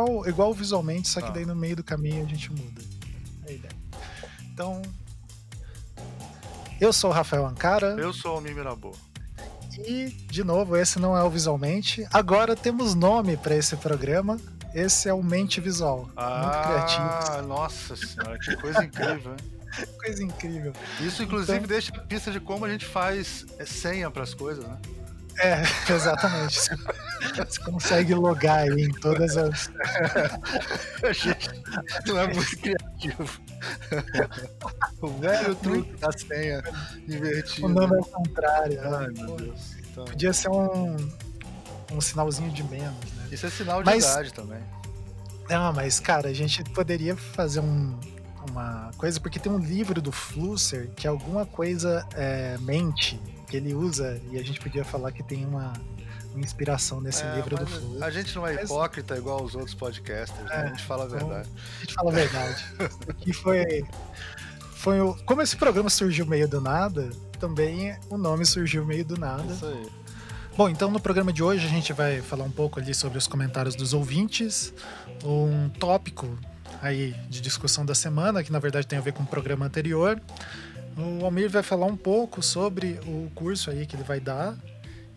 É, igual, igual visualmente, só que ah. daí no meio do caminho a gente muda. É a ideia. Então. Eu sou o Rafael Ancara. Eu sou o Mimirabô. E, de novo, esse não é o visualmente. Agora temos nome para esse programa. Esse é o Mente Visual. Ah, muito criativo. Nossa senhora, que coisa incrível, hein? Coisa incrível. Isso, inclusive, então... deixa a pista de como a gente faz senha para as coisas, né? É, exatamente. Você consegue logar aí em todas as. não é muito criativo. O velho truque da senha invertido. O nome é o contrário. Ai, né? meu Deus. Então... Podia ser um, um sinalzinho de menos, né? Isso é sinal de mas... idade também. Não, mas, cara, a gente poderia fazer um, uma coisa, porque tem um livro do Flusser que é alguma coisa é, mente, que ele usa, e a gente podia falar que tem uma, uma inspiração nesse é, livro do Flusser. A gente não é hipócrita mas... igual os outros podcasters, né? a gente fala a então, verdade. A gente fala a verdade. que foi. foi o, como esse programa surgiu meio do nada, também o nome surgiu meio do nada. Isso aí. Bom, então no programa de hoje a gente vai falar um pouco ali sobre os comentários dos ouvintes, um tópico aí de discussão da semana, que na verdade tem a ver com o programa anterior. O Almir vai falar um pouco sobre o curso aí que ele vai dar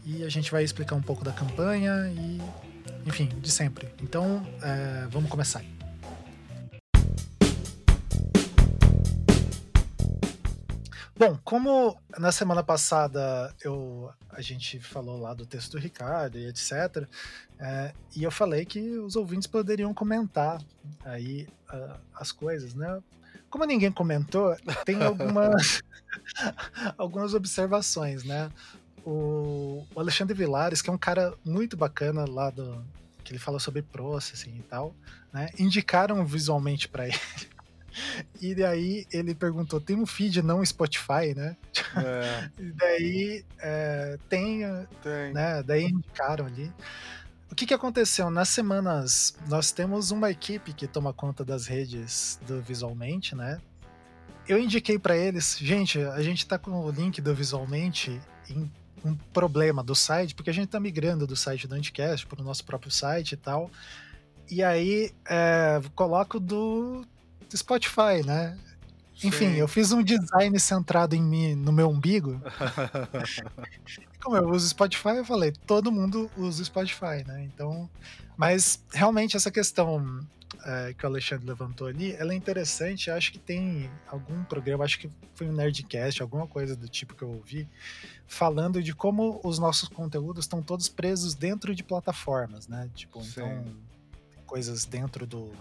e a gente vai explicar um pouco da campanha e, enfim, de sempre. Então, é, vamos começar. Bom, como na semana passada eu, a gente falou lá do texto do Ricardo e etc., é, e eu falei que os ouvintes poderiam comentar aí uh, as coisas, né? Como ninguém comentou, tem algumas, algumas observações, né? O, o, Alexandre Vilares, que é um cara muito bacana lá do. que ele fala sobre processing e tal, né? Indicaram visualmente para ele e daí ele perguntou: tem um feed não Spotify, né? É. e daí é, tem, tem, né? Daí indicaram ali. O que, que aconteceu? Nas semanas, nós temos uma equipe que toma conta das redes do Visualmente, né? Eu indiquei para eles, gente, a gente tá com o link do Visualmente em um problema do site, porque a gente tá migrando do site do Anticast para o nosso próprio site e tal. E aí, é, coloco do Spotify, né? Enfim, Sim. eu fiz um design centrado em mim, no meu umbigo. como eu uso Spotify, eu falei, todo mundo usa Spotify, né? Então, mas realmente essa questão é, que o Alexandre levantou ali, ela é interessante. Acho que tem algum programa, acho que foi um Nerdcast, alguma coisa do tipo que eu ouvi, falando de como os nossos conteúdos estão todos presos dentro de plataformas, né? Tipo, Sim. então, coisas dentro do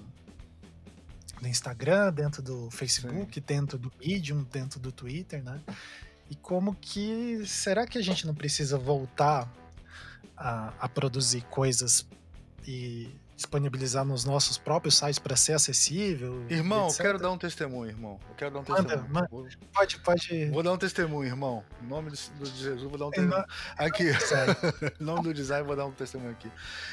do Instagram, dentro do Facebook, Sim. dentro do Medium, dentro do Twitter, né? E como que será que a gente não precisa voltar a, a produzir coisas e disponibilizar nos nossos próprios sites para ser acessível. Irmão, eu quero dar um testemunho, irmão. Eu quero dar um testemunho. Manda, manda. Pode, pode. Vou dar um testemunho, irmão. Em nome de, Jesus, vou dar um testemunho. Aqui, em nome do design, vou dar um testemunho aqui.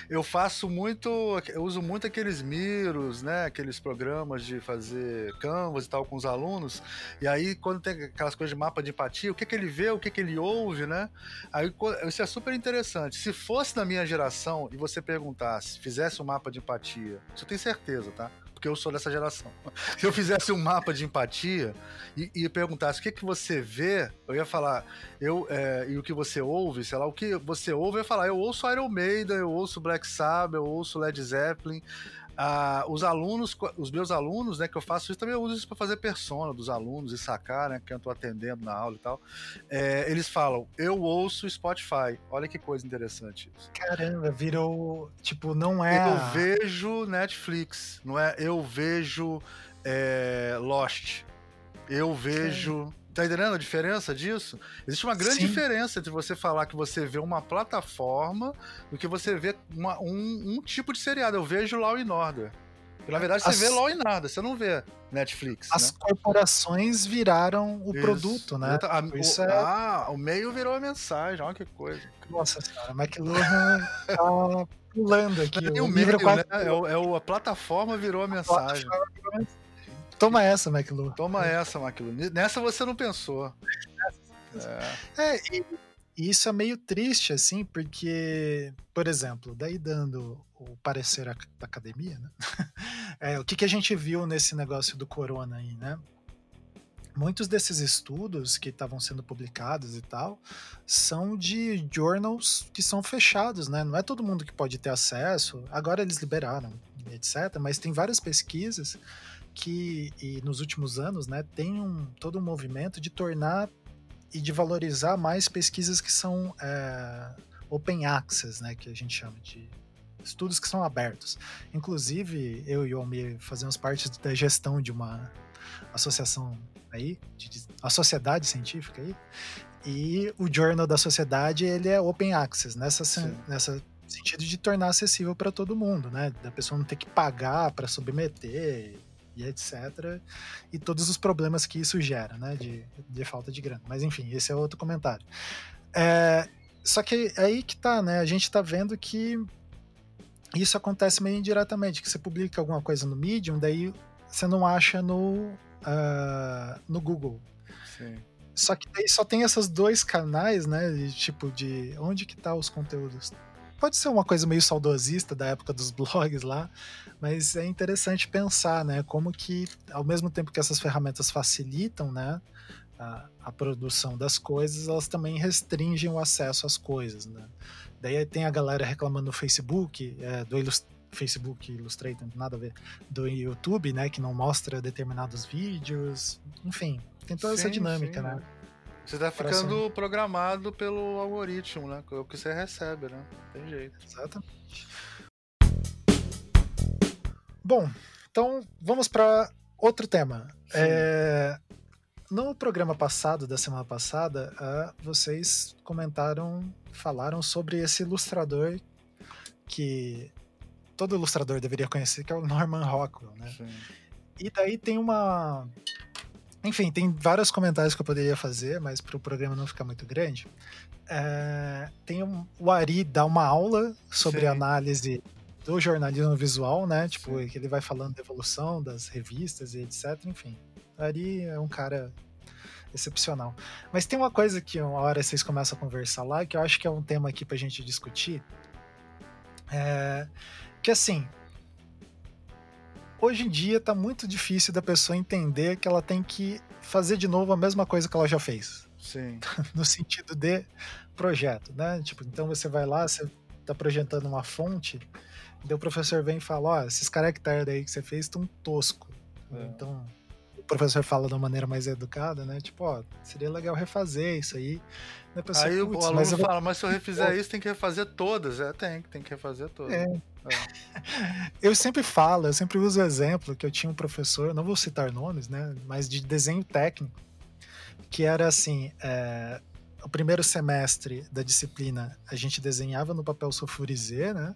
Eu faço muito, eu uso muito aqueles miros, né? Aqueles programas de fazer canvas e tal com os alunos. E aí, quando tem aquelas coisas de mapa de empatia, o que, que ele vê, o que, que ele ouve, né? Aí isso é super interessante. Se fosse na minha geração e você perguntasse, fizesse um mapa mapa de empatia. Isso eu tenho certeza, tá? Porque eu sou dessa geração. Se eu fizesse um mapa de empatia e, e perguntasse o que, que você vê, eu ia falar, eu, é, e o que você ouve, sei lá, o que você ouve, eu ia falar, eu ouço Iron Maiden, eu ouço Black Sabbath, eu ouço Led Zeppelin, ah, os alunos, os meus alunos, né, que eu faço isso, também eu uso isso para fazer persona dos alunos e sacar, né, que eu estou atendendo na aula e tal. É, eles falam, eu ouço Spotify. Olha que coisa interessante isso. Caramba, virou, tipo, não é... Eu vejo Netflix, não é? Eu vejo é, Lost. Eu vejo... Tá entendendo a diferença disso? Existe uma grande Sim. diferença entre você falar que você vê uma plataforma do que você vê uma, um, um, tipo de seriado. Eu vejo Law and Order. Porque, na verdade, você As... vê Law and Order, você não vê Netflix. As né? viraram o Isso. produto, né? A, o, é... Ah, o meio virou a mensagem, olha que coisa. Nossa senhora, McLuhan tá pulando aqui. o, o meio, né? É, é, a plataforma virou a mensagem. Toma essa, McLuhan. Toma essa, McLuhan. Nessa você não pensou. É, é e, E isso é meio triste, assim, porque, por exemplo, daí dando o parecer da academia, né? é, o que, que a gente viu nesse negócio do corona aí, né? Muitos desses estudos que estavam sendo publicados e tal são de journals que são fechados, né? Não é todo mundo que pode ter acesso. Agora eles liberaram, etc. Mas tem várias pesquisas que, e nos últimos anos, né, tem um, todo um movimento de tornar e de valorizar mais pesquisas que são é, open access, né, que a gente chama de estudos que são abertos. Inclusive, eu e o Almir fazemos parte da gestão de uma associação aí, de, de, a sociedade científica aí, e o journal da sociedade ele é open access nessa nessa sentido de tornar acessível para todo mundo, né? Da pessoa não ter que pagar para submeter e etc. E todos os problemas que isso gera, né? De, de falta de grana. Mas enfim, esse é outro comentário. É, só que é aí que tá, né? A gente tá vendo que isso acontece meio indiretamente, que você publica alguma coisa no Medium, daí você não acha no, uh, no Google. Sim. Só que daí só tem esses dois canais, né? De, tipo, de onde que tá os conteúdos pode ser uma coisa meio saudosista da época dos blogs lá, mas é interessante pensar, né, como que ao mesmo tempo que essas ferramentas facilitam, né, a, a produção das coisas, elas também restringem o acesso às coisas, né. Daí tem a galera reclamando no Facebook, é, do Ilust Facebook Illustrator, nada a ver, do YouTube, né, que não mostra determinados vídeos, enfim, tem toda sim, essa dinâmica, sim, né. Você tá ficando programado pelo algoritmo, né? É o que você recebe, né? Não tem jeito. Exatamente. Bom, então vamos para outro tema. É, no programa passado, da semana passada, uh, vocês comentaram, falaram sobre esse ilustrador que todo ilustrador deveria conhecer, que é o Norman Rockwell, né? Sim. E daí tem uma enfim, tem vários comentários que eu poderia fazer, mas para o programa não ficar muito grande. É, tem um, o Ari dá uma aula sobre Sim. análise do jornalismo visual, né? Tipo, Sim. que ele vai falando da evolução das revistas e etc. Enfim, o Ari é um cara excepcional. Mas tem uma coisa que uma hora vocês começam a conversar lá, que eu acho que é um tema aqui pra gente discutir. É, que assim, hoje em dia tá muito difícil da pessoa entender que ela tem que fazer de novo a mesma coisa que ela já fez. Sim. no sentido de projeto, né? Tipo, então você vai lá, você tá projetando uma fonte, daí o professor vem e fala, ó, oh, esses caracteres aí que você fez estão tosco. É. Então, professor fala de uma maneira mais educada, né? Tipo, ó, seria legal refazer isso aí. Pessoa, aí o aluno mas fala, mas se eu refizer isso, tem que refazer todas. É, tem, tem que refazer todas. É. É. Eu sempre falo, eu sempre uso o exemplo que eu tinha um professor, não vou citar nomes, né? Mas de desenho técnico, que era assim: é, o primeiro semestre da disciplina a gente desenhava no papel sulfurizê, né?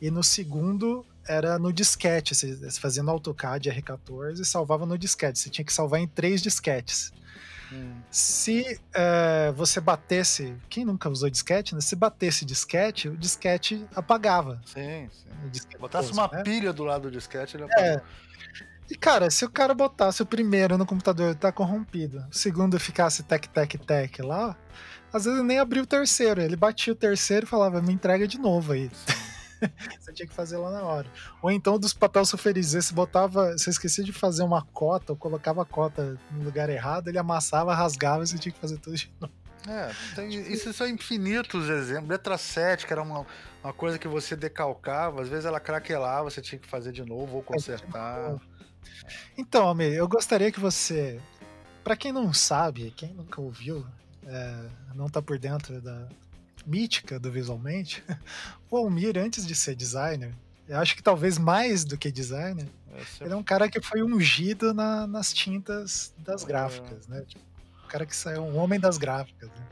E no segundo era no disquete, você fazia no AutoCAD R14 e salvava no disquete. Você tinha que salvar em três disquetes. Se é, você batesse, quem nunca usou disquete, né? Se batesse disquete, o disquete apagava. Sim, sim. Disquete Botasse uma né? pilha do lado do disquete, ele apagava. É. E, cara, se o cara botasse o primeiro no computador, tá corrompido, o segundo ficasse tec, tec, tec lá, às vezes nem abria o terceiro. Ele batia o terceiro e falava, me entrega de novo aí. você tinha que fazer lá na hora. Ou então dos papéis sulfurizê, você botava, você esquecia de fazer uma cota, ou colocava a cota no lugar errado, ele amassava, rasgava e você tinha que fazer tudo de novo. É, tem, isso são infinitos exemplos. Letra 7, que era uma, uma coisa que você decalcava, às vezes ela craquelava, você tinha que fazer de novo ou consertar. Então, Almir, eu gostaria que você, para quem não sabe, quem nunca ouviu, é, não tá por dentro da, mítica do Visualmente, o Almir, antes de ser designer, eu acho que talvez mais do que designer, Esse ele é um cara que foi ungido na, nas tintas das gráficas, né? Tipo, o cara que saiu, um homem das gráficas. Né?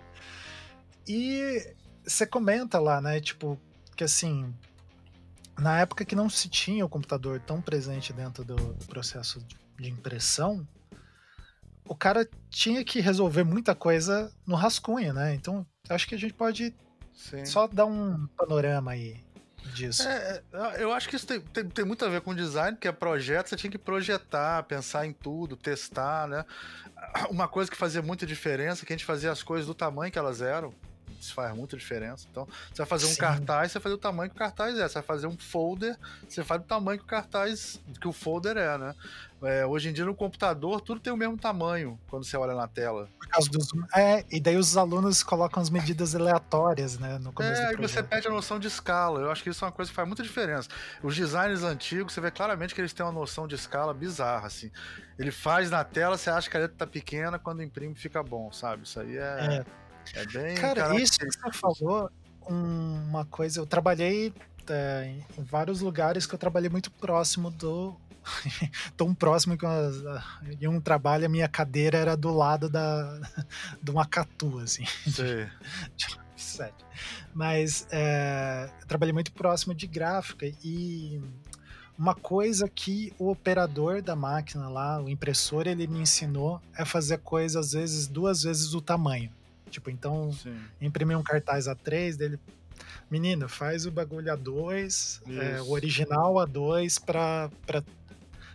E você comenta lá, né? Tipo, que assim, na época que não se tinha o computador tão presente dentro do processo de impressão, o cara tinha que resolver muita coisa no rascunho, né? Então, acho que a gente pode Sim. só dar um panorama aí disso. É, é, eu acho que isso tem, tem, tem, muito a ver com design, que é projeto, você tinha que projetar, pensar em tudo, testar, né? Uma coisa que fazia muita diferença, é que a gente fazia as coisas do tamanho que elas eram. Isso faz muita diferença. Então, você vai fazer um Sim. cartaz, você faz o tamanho que o cartaz é. Você vai fazer um folder, você faz o tamanho que o cartaz, que o folder é, né? É, hoje em dia no computador tudo tem o mesmo tamanho quando você olha na tela. Por causa dos. É, e daí os alunos colocam as medidas aleatórias, né? No começo é, aí você perde a noção de escala. Eu acho que isso é uma coisa que faz muita diferença. Os designers antigos, você vê claramente que eles têm uma noção de escala bizarra, assim. Ele faz na tela, você acha que a letra tá pequena, quando imprime fica bom, sabe? Isso aí é. É, é bem. Cara, isso que você falou, uma coisa, eu trabalhei é, em vários lugares que eu trabalhei muito próximo do tão próximo que em um trabalho a minha cadeira era do lado da de uma catu, assim. Sim. Sério. Mas é, eu trabalhei muito próximo de gráfica e uma coisa que o operador da máquina lá, o impressor, ele me ensinou é fazer coisas às vezes duas vezes o tamanho. Tipo, então, Sim. imprimir um cartaz A3 dele. Menino, faz o bagulho A2, é, o original A2 para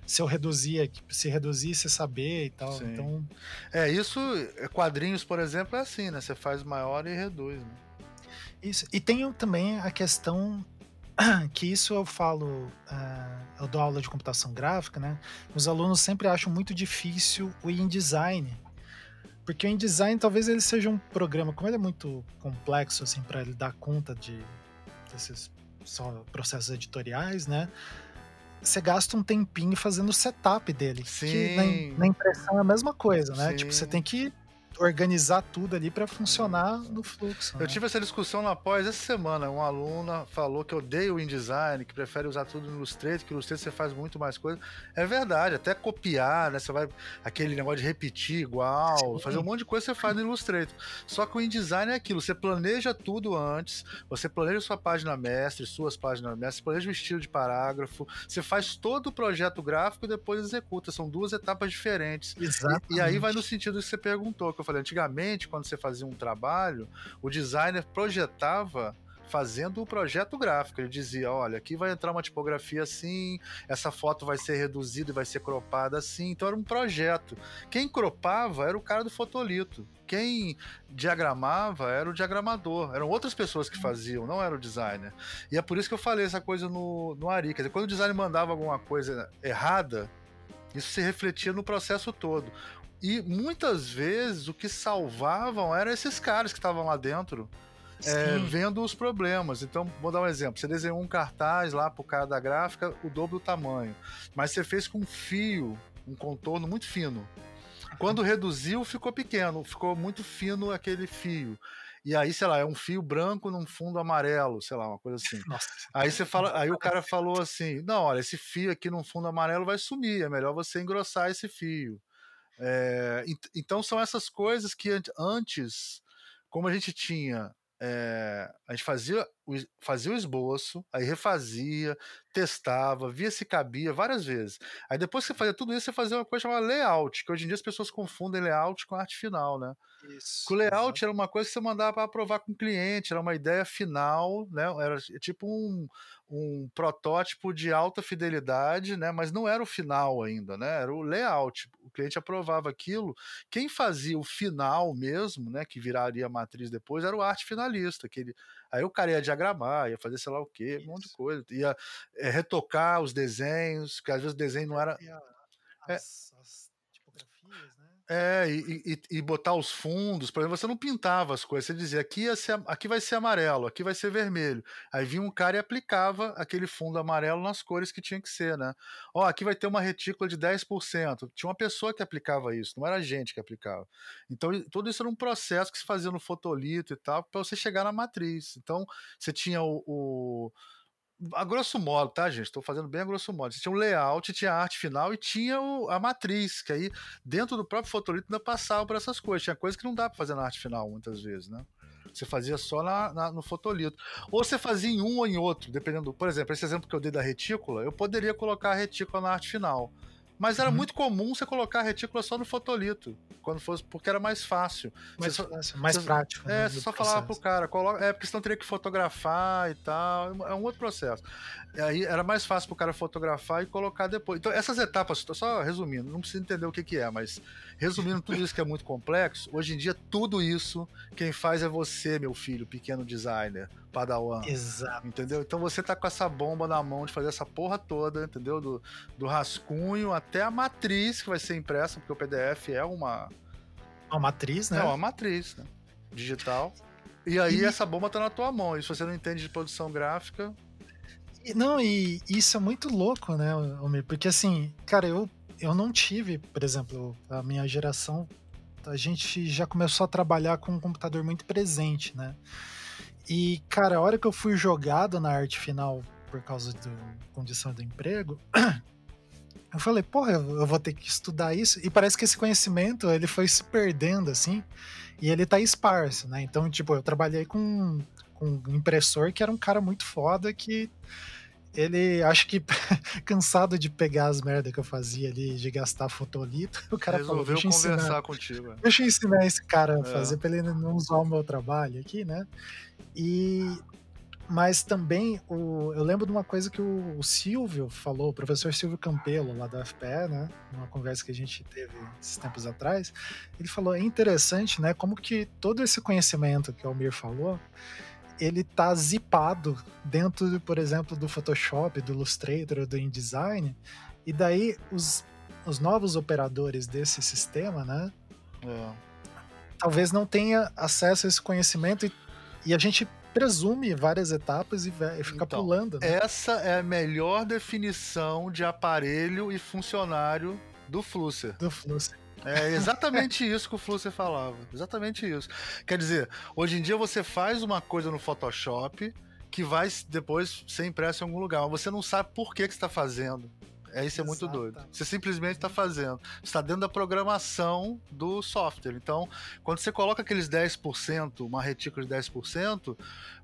se eu reduzir, se reduzir, você saber e tal. Sim. Então. É, isso, é, quadrinhos, por exemplo, é assim, né? Você faz maior e reduz. Né? Isso. E tem também a questão que isso eu falo, uh, eu dou aula de computação gráfica, né? Os alunos sempre acham muito difícil o InDesign. Porque o InDesign talvez ele seja um programa, como ele é muito complexo assim para ele dar conta de desses só processos editoriais, né? você gasta um tempinho fazendo o setup dele. Sim. Que na, na impressão é a mesma coisa, né? Sim. Tipo, você tem que organizar tudo ali para funcionar no fluxo. Eu né? tive essa discussão na pós essa semana. Uma aluna falou que odeia o InDesign, que prefere usar tudo no Illustrator, que no Illustrator você faz muito mais coisa. É verdade, até copiar, né? Você vai aquele negócio de repetir igual, Sim. fazer um monte de coisa você faz no Illustrator. Só que o InDesign é aquilo, você planeja tudo antes, você planeja sua página mestre, suas páginas mestre, planeja o estilo de parágrafo, você faz todo o projeto gráfico e depois executa. São duas etapas diferentes. Exatamente. E, e aí vai no sentido que você perguntou, que eu falei, antigamente, quando você fazia um trabalho, o designer projetava fazendo o projeto gráfico. Ele dizia: olha, aqui vai entrar uma tipografia assim, essa foto vai ser reduzida e vai ser cropada assim. Então era um projeto. Quem cropava era o cara do fotolito. Quem diagramava era o diagramador. Eram outras pessoas que faziam, não era o designer. E é por isso que eu falei essa coisa no, no Ari. Quer dizer, quando o designer mandava alguma coisa errada, isso se refletia no processo todo. E muitas vezes o que salvavam eram esses caras que estavam lá dentro. É, vendo os problemas. Então, vou dar um exemplo. Você desenhou um cartaz lá pro cara da gráfica, o dobro do tamanho. Mas você fez com um fio, um contorno muito fino. Quando reduziu, ficou pequeno, ficou muito fino aquele fio. E aí, sei lá, é um fio branco num fundo amarelo, sei lá, uma coisa assim. Nossa. Aí você fala, aí o cara falou assim: "Não, olha, esse fio aqui num fundo amarelo vai sumir, é melhor você engrossar esse fio". É, então são essas coisas que antes, como a gente tinha, é, a gente fazia fazia o esboço, aí refazia, testava, via se cabia várias vezes. Aí depois que você fazia tudo isso, você fazia uma coisa chamada layout, que hoje em dia as pessoas confundem layout com arte final, né? Isso. o layout era uma coisa que você mandava para aprovar com o cliente, era uma ideia final, né? Era tipo um, um protótipo de alta fidelidade, né? Mas não era o final ainda, né? Era o layout. O cliente aprovava aquilo. Quem fazia o final mesmo, né? Que viraria a matriz depois, era o arte finalista. Que ele... Aí o cara ia diagramar, ia fazer sei lá o quê, um monte de coisa. Ia é, retocar os desenhos, que às vezes o desenho não era. As, é, as tipografias, né? É, e, e, e, botar os fundos, por exemplo, você não pintava as coisas, você dizia aqui, ser, aqui vai ser amarelo, aqui vai ser vermelho. Aí vinha um cara e aplicava aquele fundo amarelo nas cores que tinha que ser, né? Ó, aqui vai ter uma retícula de 10%. Tinha uma pessoa que aplicava isso, não era a gente que aplicava. Então, tudo isso era um processo que se fazia no fotolito e tal, para você chegar na matriz. Então, você tinha o, o a grosso modo, tá, gente? Estou fazendo bem a grosso modo. Tinha um layout, tinha a arte final e tinha o, a matriz, que aí dentro do próprio fotolito ainda passava por essas coisas. Tinha coisa que não dá para fazer na arte final muitas vezes, né? Você fazia só na, na, no fotolito. Ou você fazia em um ou em outro, dependendo. Por exemplo, esse exemplo que eu dei da retícula, eu poderia colocar a retícula na arte final. Mas era uhum. muito comum você colocar a retícula só no fotolito, quando fosse, porque era mais fácil. Mais, só, fácil, mais você, prático. É, né, você só processo. falava pro cara, coloca, é porque senão teria que fotografar e tal, é um outro processo. E aí era mais fácil pro cara fotografar e colocar depois. Então essas etapas, só resumindo, não precisa entender o que que é, mas resumindo tudo isso que é muito complexo, hoje em dia tudo isso quem faz é você, meu filho, pequeno designer, padawan. Exato. Entendeu? Então você tá com essa bomba na mão de fazer essa porra toda, entendeu? Do, do rascunho até a matriz que vai ser impressa, porque o PDF é uma. Uma matriz, né? É uma matriz, né? Digital. E aí e... essa bomba tá na tua mão. E se você não entende de produção gráfica. Não, e isso é muito louco, né, Almir? Porque assim, cara, eu, eu não tive, por exemplo, a minha geração, a gente já começou a trabalhar com um computador muito presente, né? E, cara, a hora que eu fui jogado na arte final por causa da condição do emprego, eu falei, porra, eu vou ter que estudar isso. E parece que esse conhecimento, ele foi se perdendo, assim, e ele tá esparso, né? Então, tipo, eu trabalhei com, com um impressor que era um cara muito foda que ele, acho que cansado de pegar as merdas que eu fazia ali, de gastar fotolito, o cara Resolveu falou, deixa conversar ensinar, contigo. Deixa eu ensinar esse cara a é. fazer, pra ele não usar o meu trabalho aqui, né? E mas também o, eu lembro de uma coisa que o, o, Silvio falou, o professor Silvio Campelo, lá da FPE, né? Numa conversa que a gente teve esses tempos atrás. Ele falou: é interessante, né? Como que todo esse conhecimento que o Almir falou, ele tá zipado dentro, por exemplo, do Photoshop, do Illustrator, do InDesign, e daí os, os novos operadores desse sistema, né? É. Talvez não tenha acesso a esse conhecimento e, e a gente presume várias etapas e, fica então, pulando. Né? Essa é a melhor definição de aparelho e funcionário do Flusser. Do Flusser. É exatamente isso que o Flusser falava. Exatamente isso. Quer dizer, hoje em dia você faz uma coisa no Photoshop que vai depois ser impressa em algum lugar, mas você não sabe por que, que você está fazendo. É isso é muito doido. Você simplesmente está fazendo. Está dentro da programação do software. Então, quando você coloca aqueles 10%, uma retícula de 10%,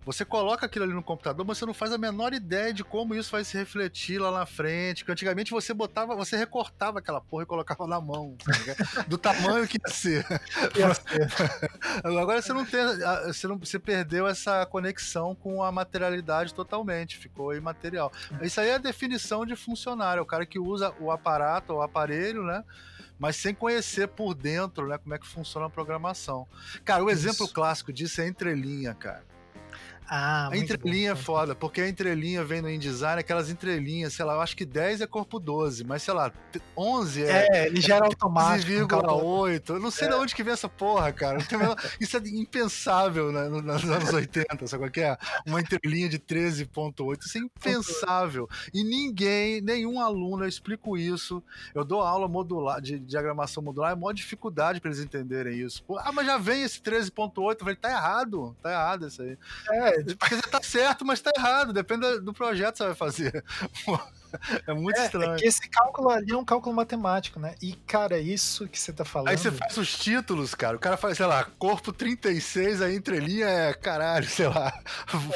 você coloca aquilo ali no computador, mas você não faz a menor ideia de como isso vai se refletir lá na frente. Porque antigamente você botava, você recortava aquela porra e colocava na mão, tá do tamanho que ia ser. Agora você não tem, você não, você perdeu essa conexão com a materialidade totalmente, ficou imaterial. Isso aí é a definição de funcionário, o cara que usa o aparato, o aparelho, né? mas sem conhecer por dentro, né, como é que funciona a programação. Cara, o exemplo clássico disso é entrelinha, cara. Ah, a entrelinha bom. é foda, porque a entrelinha vem no InDesign, aquelas entrelinhas, sei lá, eu acho que 10 é corpo 12, mas sei lá, 11 é. É, ele gera automático. 15,8. Eu não sei é. de onde que vem essa porra, cara. Isso é impensável né, nos anos 80, sabe qual que é? Uma entrelinha de 13,8. Isso é impensável. E ninguém, nenhum aluno, eu explico isso. Eu dou aula modular, de diagramação modular, é maior dificuldade para eles entenderem isso. ah, mas já vem esse 13,8. Eu falei, tá errado, tá errado isso aí. É, porque você tá certo, mas tá errado. Depende do projeto que você vai fazer. É muito é, estranho. É que esse cálculo ali é um cálculo matemático, né? E, cara, isso que você tá falando. Aí você faz os títulos, cara. O cara faz, sei lá, corpo 36, a entrelinha é caralho, sei lá.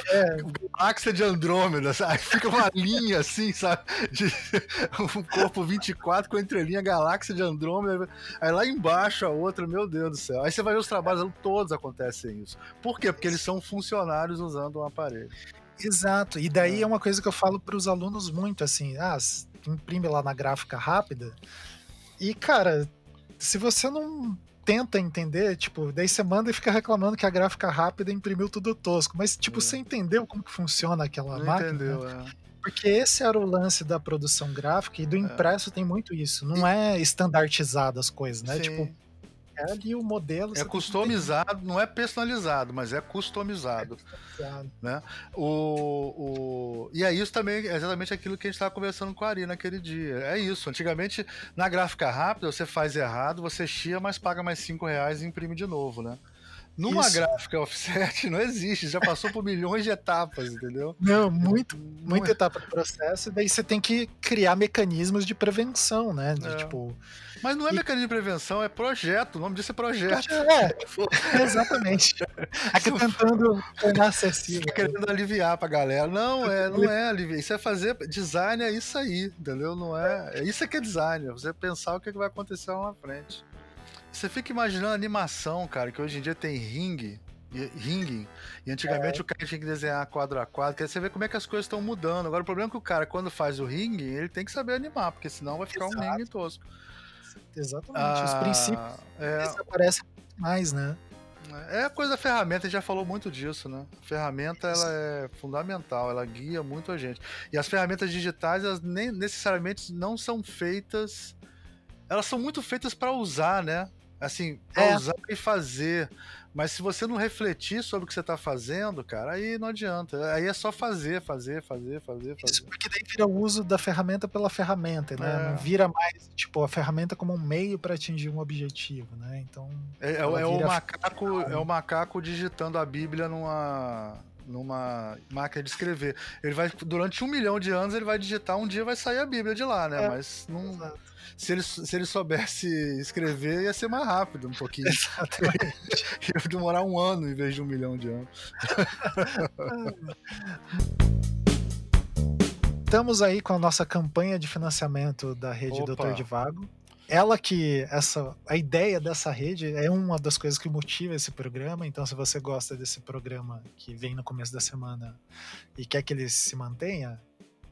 É. Galáxia de Andrômeda, sabe? Fica uma linha assim, sabe? De um corpo 24 com a entrelinha Galáxia de Andrômeda. Aí lá embaixo a outra, meu Deus do céu. Aí você vai ver os trabalhos, todos acontecem isso. Por quê? Porque eles são funcionários usando um aparelho. Exato. E daí é. é uma coisa que eu falo para os alunos muito assim, ah, imprime lá na gráfica rápida. E cara, se você não tenta entender, tipo, daí você manda e fica reclamando que a gráfica rápida imprimiu tudo tosco, mas tipo, é. você entendeu como que funciona aquela não máquina? Entendeu, é. Porque esse era o lance da produção gráfica e do é. impresso tem muito isso. Não e... é estandartizado as coisas, né? Sim. Tipo, é ali o modelo. É customizado, não é personalizado, mas é customizado. É né? O, o... E é isso também, é exatamente aquilo que a gente estava conversando com a Ari naquele dia. É isso. Antigamente, na gráfica rápida, você faz errado, você chia, mas paga mais 5 reais e imprime de novo, né? Numa Isso. gráfica offset não existe, já passou por milhões de etapas, entendeu? Não, muito, muita etapa do processo, e daí você tem que criar mecanismos de prevenção, né? De, é. tipo, mas não é e... mecanismo de prevenção, é projeto. O nome disso é projeto. É, exatamente. Aqui tentando tornar acessível. Tá querendo aliviar pra galera. Não, é, não é aliviar. Isso é fazer. Design é isso aí, entendeu? Não é. é isso é que é design. É você pensar o que, é que vai acontecer lá na frente. Você fica imaginando animação, cara, que hoje em dia tem ringue ringue. E antigamente é. o cara tinha que desenhar quadro a quadro. Quer você ver como é que as coisas estão mudando. Agora o problema é que o cara, quando faz o ringue, ele tem que saber animar, porque senão vai ficar Exato. um ringue tosco. Exatamente. Ah, Os princípios é... aparecem mais, né? É a coisa da ferramenta, a gente já falou muito disso, né? A ferramenta ela é fundamental, ela guia muito a gente. E as ferramentas digitais, elas nem necessariamente não são feitas. Elas são muito feitas para usar, né? Assim, pra é. e fazer. Mas se você não refletir sobre o que você está fazendo, cara, aí não adianta. Aí é só fazer, fazer, fazer, fazer, fazer. Isso porque daí vira o uso da ferramenta pela ferramenta, né? É. Não vira mais, tipo, a ferramenta como um meio para atingir um objetivo, né? Então. É, é, é o macaco, é o macaco digitando a Bíblia numa numa máquina de escrever. Ele vai, durante um milhão de anos, ele vai digitar, um dia vai sair a Bíblia de lá, né? É, Mas não. Se ele, se ele soubesse escrever, ia ser mais rápido um pouquinho. Exatamente. ia demorar um ano em vez de um milhão de anos. Estamos aí com a nossa campanha de financiamento da rede Opa. Doutor de Vago ela que essa a ideia dessa rede é uma das coisas que motiva esse programa. Então, se você gosta desse programa que vem no começo da semana e quer que ele se mantenha,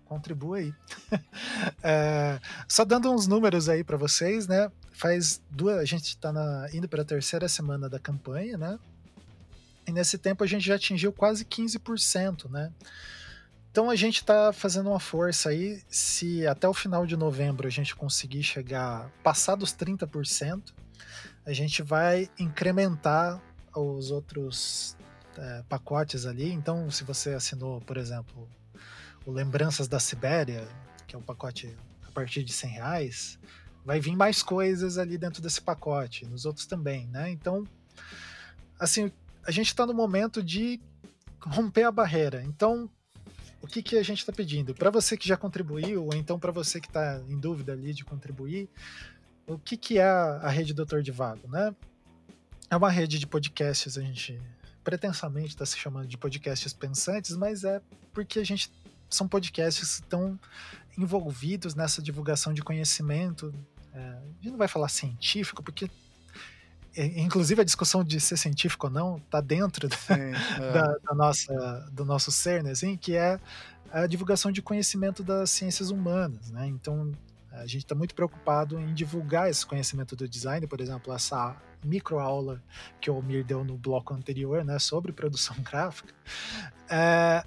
contribua aí. é, só dando uns números aí para vocês, né? Faz duas, a gente está indo para a terceira semana da campanha, né? E nesse tempo a gente já atingiu quase 15%, né? Então a gente está fazendo uma força aí. Se até o final de novembro a gente conseguir chegar, passar dos 30%, a gente vai incrementar os outros é, pacotes ali. Então, se você assinou, por exemplo, o Lembranças da Sibéria, que é um pacote a partir de 100 reais, vai vir mais coisas ali dentro desse pacote, nos outros também, né? Então, assim, a gente está no momento de romper a barreira. Então, o que, que a gente está pedindo? Para você que já contribuiu, ou então para você que está em dúvida ali de contribuir, o que, que é a rede Doutor de Vago, né? É uma rede de podcasts, a gente pretensamente está se chamando de podcasts pensantes, mas é porque a gente são podcasts estão envolvidos nessa divulgação de conhecimento. É, a gente não vai falar científico, porque inclusive a discussão de ser científico ou não está dentro Sim, é. da, da, nossa, do nosso ser, né, assim, que é a divulgação de conhecimento das ciências humanas, né? Então a gente está muito preocupado em divulgar esse conhecimento do design, por exemplo, essa microaula que o Almir deu no bloco anterior, né, sobre produção gráfica, é,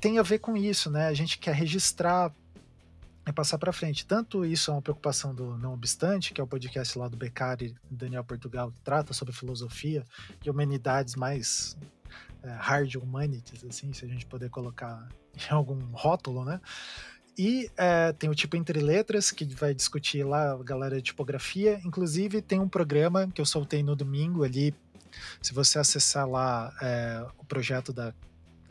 tem a ver com isso, né? A gente quer registrar é passar para frente. Tanto isso é uma preocupação do Não Obstante, que é o podcast lá do Beccari Daniel Portugal, que trata sobre filosofia e humanidades mais é, hard humanities, assim, se a gente puder colocar em algum rótulo, né? E é, tem o tipo Entre Letras, que vai discutir lá a galera de tipografia. Inclusive, tem um programa que eu soltei no domingo ali. Se você acessar lá é, o projeto da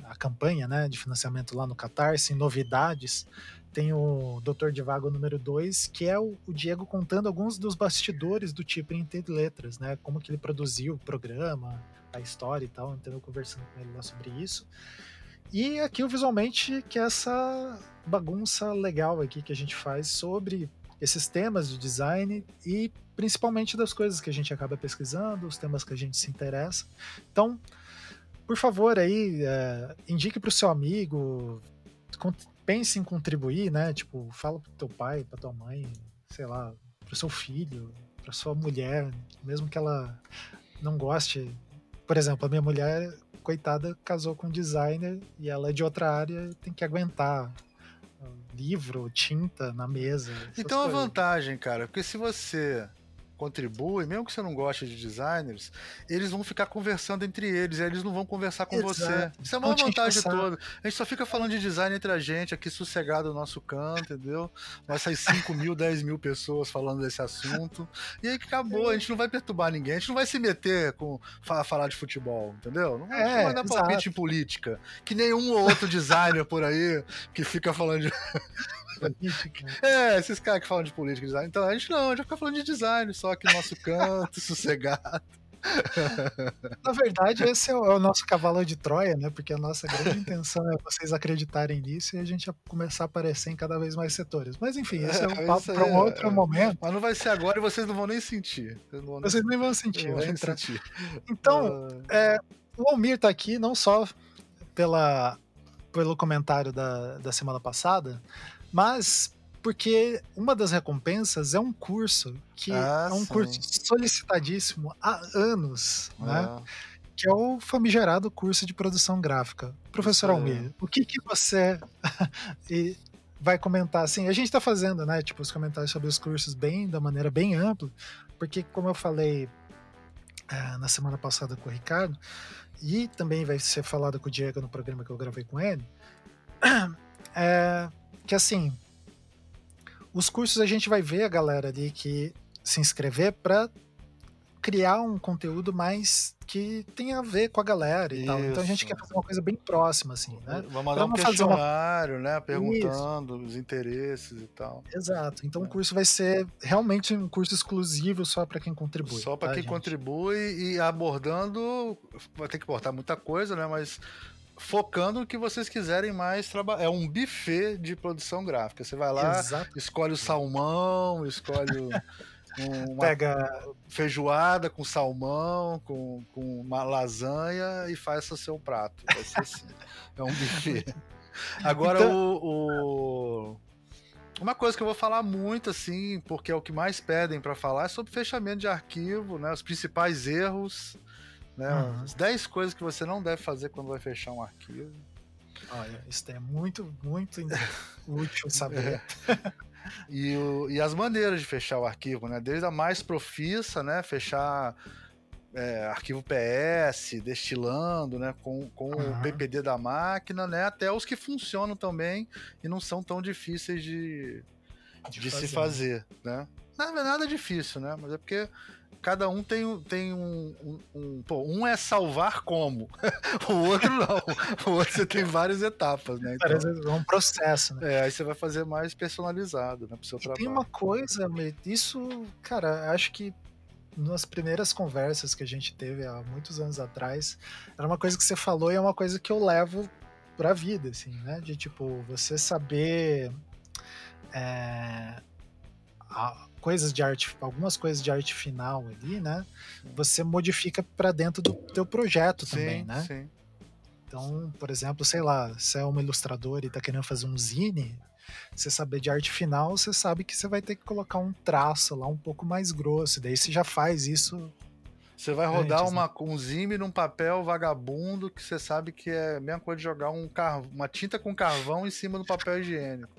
a campanha né, de financiamento lá no Catarse, novidades, tem o Doutor de Vago número 2, que é o, o, Diego contando alguns dos bastidores do tipo em letras, né? Como que ele produziu o programa, a história e tal. Então eu conversando com ele lá sobre isso. E aqui visualmente que é essa bagunça legal aqui que a gente faz sobre esses temas de design e principalmente das coisas que a gente acaba pesquisando, os temas que a gente se interessa. Então, por favor aí, é, indique para o seu amigo, pense em contribuir, né? Tipo, fala pro teu pai, pra tua mãe, sei lá, pro seu filho, pra sua mulher, mesmo que ela não goste. Por exemplo, a minha mulher, coitada, casou com um designer e ela é de outra área, tem que aguentar livro, tinta na mesa. Então a vantagem, cara, porque se você contribui, mesmo que você não goste de designers, eles vão ficar conversando entre eles, e eles não vão conversar com Exato. você. Isso é uma vantagem toda. A gente só fica falando de design entre a gente, aqui sossegado no nosso canto, entendeu? Vai sair 5 mil, 10 mil pessoas falando desse assunto. E aí que acabou, a gente não vai perturbar ninguém, a gente não vai se meter com falar de futebol, entendeu? Não, é, não vai dar palpite em política. Que nenhum outro designer por aí que fica falando de. É, esses caras que falam de política e design. Então a gente não, a gente vai ficar falando de design, só aqui no nosso canto, sossegado. Na verdade, esse é o, é o, nosso cavalo de Troia, né? Porque a nossa grande intenção é vocês acreditarem nisso e a gente começar a aparecer em cada vez mais setores. Mas enfim, esse é um papo para um outro é, momento. Mas não vai ser agora e vocês não vão nem sentir. Vocês, nem, vocês nem vão sentir. Vão nem sentir. Então, ah. é, o Almir tá aqui não só pela, pelo comentário da, da semana passada, mas porque uma das recompensas é um curso que ah, é um sim. curso solicitadíssimo há anos, né? é. né? Que é o famigerado curso de produção gráfica. Professor é. o que, que você vai comentar assim? A gente está fazendo, né? Tipo, os comentários sobre os cursos bem, da maneira bem ampla, porque como eu falei é, na semana passada com o Ricardo, e também vai ser falado com o Diego no programa que eu gravei com ele, é, que assim, os cursos a gente vai ver a galera ali que se inscrever para criar um conteúdo mais que tenha a ver com a galera e Isso. tal. Então a gente quer fazer uma coisa bem próxima, assim, né? Vamos mandar um questionário, uma... né? Perguntando Isso. os interesses e tal. Exato. Então é. o curso vai ser realmente um curso exclusivo só para quem contribui. Só para tá, quem gente? contribui e abordando. Vai ter que portar muita coisa, né? Mas focando no que vocês quiserem mais trabalhar. É um buffet de produção gráfica. Você vai lá, Exato. escolhe o salmão, escolhe uma Pega... feijoada com salmão, com, com uma lasanha e faz o seu prato. Vai ser assim. é um buffet. Agora então... o, o... Uma coisa que eu vou falar muito, assim, porque é o que mais pedem para falar, é sobre fechamento de arquivo, né? Os principais erros né? Uhum. As 10 coisas que você não deve fazer quando vai fechar um arquivo. Olha, isso é muito, muito útil saber. e, o, e as maneiras de fechar o arquivo, né? Desde a mais profissa, né? Fechar é, arquivo PS, destilando, né? Com, com uhum. o PPD da máquina, né? Até os que funcionam também e não são tão difíceis de, de, de fazer. se fazer, né? Não é nada difícil, né? Mas é porque cada um tem, tem um, um, um, pô, um é salvar como, o outro não. O outro você tem várias etapas, né? Então, é um processo, né? É, aí você vai fazer mais personalizado, né, pro seu e trabalho. Tem uma coisa, isso, cara, acho que nas primeiras conversas que a gente teve há muitos anos atrás, era uma coisa que você falou e é uma coisa que eu levo pra vida, assim, né? De tipo, você saber é, a, coisas de arte, algumas coisas de arte final ali, né? Você modifica para dentro do teu projeto sim, também, né? Sim. Então, por exemplo, sei lá, se é uma ilustradora e tá querendo fazer um zine, você saber de arte final, você sabe que você vai ter que colocar um traço lá um pouco mais grosso. Daí você já faz isso você vai rodar Antes, uma, né? um zime num papel vagabundo que você sabe que é a mesma coisa de jogar um uma tinta com carvão em cima do papel higiênico.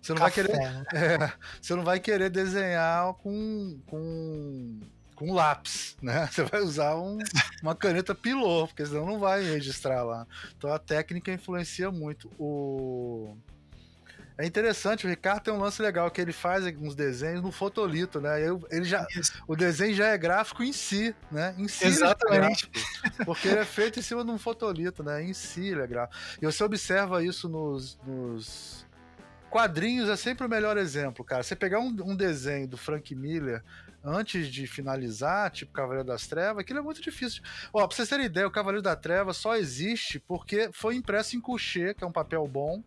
Você não Café, vai querer. Né? É, você não vai querer desenhar com, com, com lápis, né? Você vai usar um, uma caneta pilô, porque senão não vai registrar lá. Então a técnica influencia muito. O é interessante, o Ricardo tem um lance legal que ele faz uns desenhos no fotolito, né? Ele já, o desenho já é gráfico em si, né? Em si Exatamente. É gráfico, porque ele é feito em cima de um fotolito, né? Em si ele é gráfico. E você observa isso nos, nos quadrinhos, é sempre o melhor exemplo, cara. Você pegar um, um desenho do Frank Miller antes de finalizar, tipo Cavaleiro das Trevas, aquilo é muito difícil. Ó, pra vocês terem ideia, o Cavaleiro da Treva só existe porque foi impresso em coucher, que é um papel bom,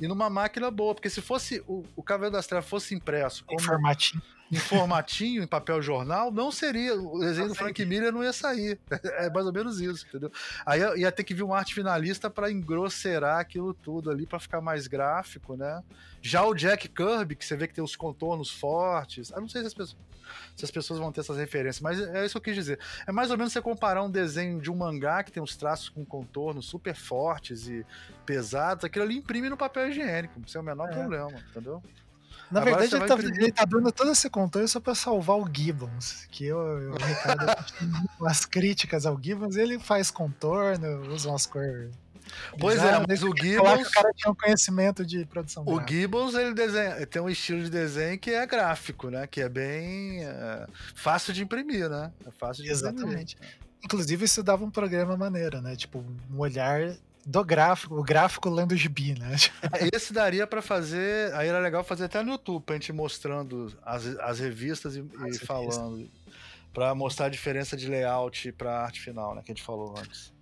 e numa máquina boa, porque se fosse o, o Cavaleiro das Trevas fosse impresso como, em formatinho em papel jornal, não seria. O desenho do Frank Miller não ia sair. É mais ou menos isso, entendeu? Aí ia ter que vir um arte finalista para engrosserar aquilo tudo ali, para ficar mais gráfico, né? Já o Jack Kirby, que você vê que tem os contornos fortes. Eu não sei se as pessoas, se as pessoas vão ter essas referências, mas é isso que eu quis dizer. É mais ou menos você comparar um desenho de um mangá que tem os traços com contornos super fortes e pesados, aquilo ali imprime no papel higiênico, sem o menor é. problema, entendeu? Na Agora verdade, ele tá, ele tá, dando todo esse controle só pra salvar o Gibbons. Que eu, o Ricardo umas críticas ao Gibbons, ele faz contorno, usa umas cores. Pois é, mas o Gibbons. o cara tinha um conhecimento de produção. O gráfica. Gibbons ele desenha, tem um estilo de desenho que é gráfico, né? Que é bem é, fácil de imprimir, né? É fácil de Exatamente. Imprimir. Inclusive, isso dava um programa maneiro, né? Tipo, um olhar do gráfico, o gráfico lendo gibi, né? É, esse daria para fazer, aí era legal fazer até no YouTube, pra gente mostrando as, as revistas e, e falando, para mostrar a diferença de layout para arte final, né, que a gente falou antes.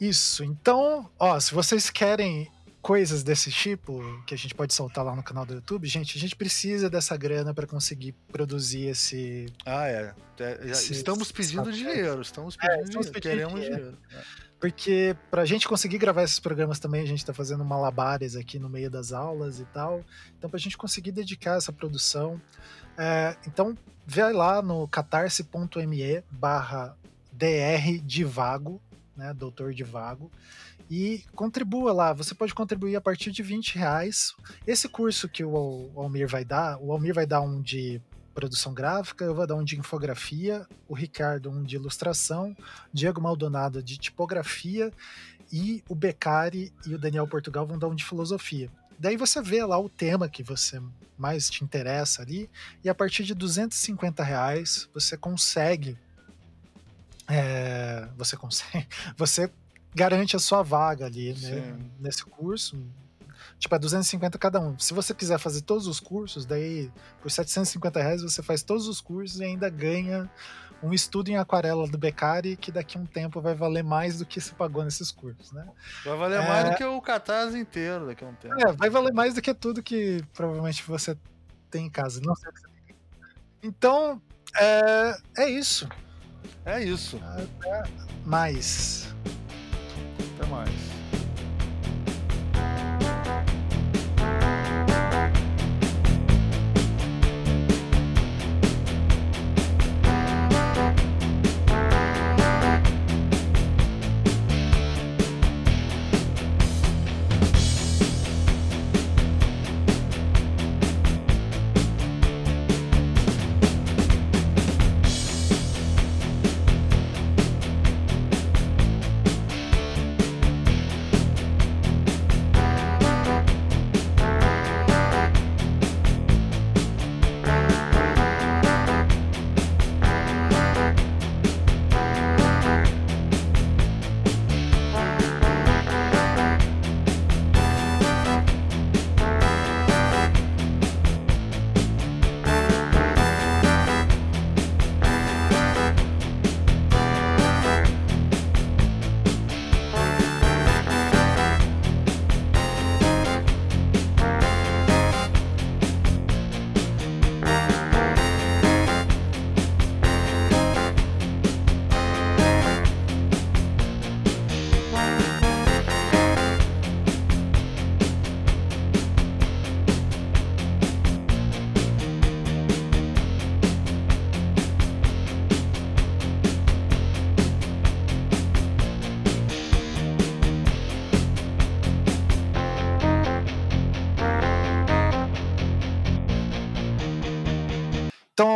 Isso. Então, ó, se vocês querem coisas desse tipo que a gente pode soltar lá no canal do YouTube, gente, a gente precisa dessa grana para conseguir produzir esse. Ah, é. é esse, estamos pedindo dinheiro, estamos é, pedindo é, estamos dinheiro, queremos dinheiro. É. Porque pra gente conseguir gravar esses programas também, a gente tá fazendo malabares aqui no meio das aulas e tal. Então, pra gente conseguir dedicar essa produção. É, então, vê lá no catarse.me barra dr né, doutor de vago, e contribua lá. Você pode contribuir a partir de 20 reais. Esse curso que o Almir vai dar, o Almir vai dar um de produção gráfica, eu vou dar um de infografia, o Ricardo um de ilustração, Diego Maldonado de tipografia e o Beccari e o Daniel Portugal vão dar um de filosofia. Daí você vê lá o tema que você mais te interessa ali e a partir de 250 reais você consegue é, você consegue você garante a sua vaga ali né, nesse curso Tipo, é 250 cada um. Se você quiser fazer todos os cursos, daí por 750 reais você faz todos os cursos e ainda ganha um estudo em aquarela do Beccari que daqui a um tempo vai valer mais do que se pagou nesses cursos, né? Vai valer é... mais do que o catarse inteiro daqui a um tempo. É, vai valer mais do que tudo que provavelmente você tem em casa. Não sei. Então, é, é isso. É isso. Até mais. Até mais.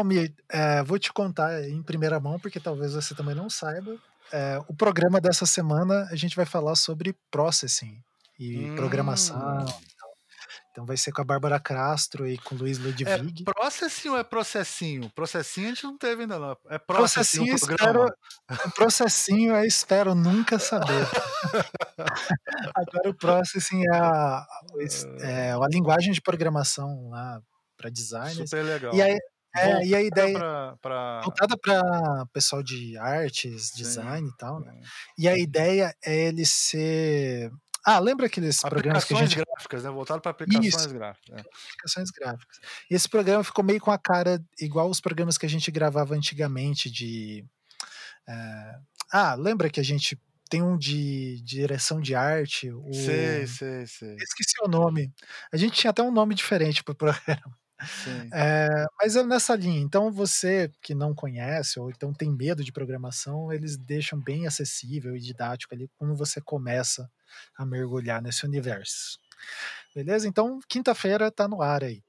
Almir, é, vou te contar em primeira mão, porque talvez você também não saiba. É, o programa dessa semana a gente vai falar sobre processing e hum. programação. Então vai ser com a Bárbara Castro e com o Luiz Ludwig. É processing ou é processinho? Processinho a gente não teve ainda não. É processinho, processinho espero, processinho eu espero nunca saber. Agora o processing é a, é a linguagem de programação lá para designers. Super legal. E aí, é, e a ideia. Pra, pra... Voltada para pessoal de artes, design Sim. e tal, né? E a ideia é ele ser. Ah, lembra aqueles programas que a gente. gráficas, né? Voltado para aplicações Isso, gráficas. É. Aplicações gráficas. E esse programa ficou meio com a cara igual os programas que a gente gravava antigamente de. É... Ah, lembra que a gente tem um de, de direção de arte. O... Sei, sei, sei. Esqueci o nome. A gente tinha até um nome diferente para o programa. É, mas é nessa linha. Então, você que não conhece ou então tem medo de programação, eles deixam bem acessível e didático ali como você começa a mergulhar nesse universo. Beleza? Então, quinta-feira tá no ar aí.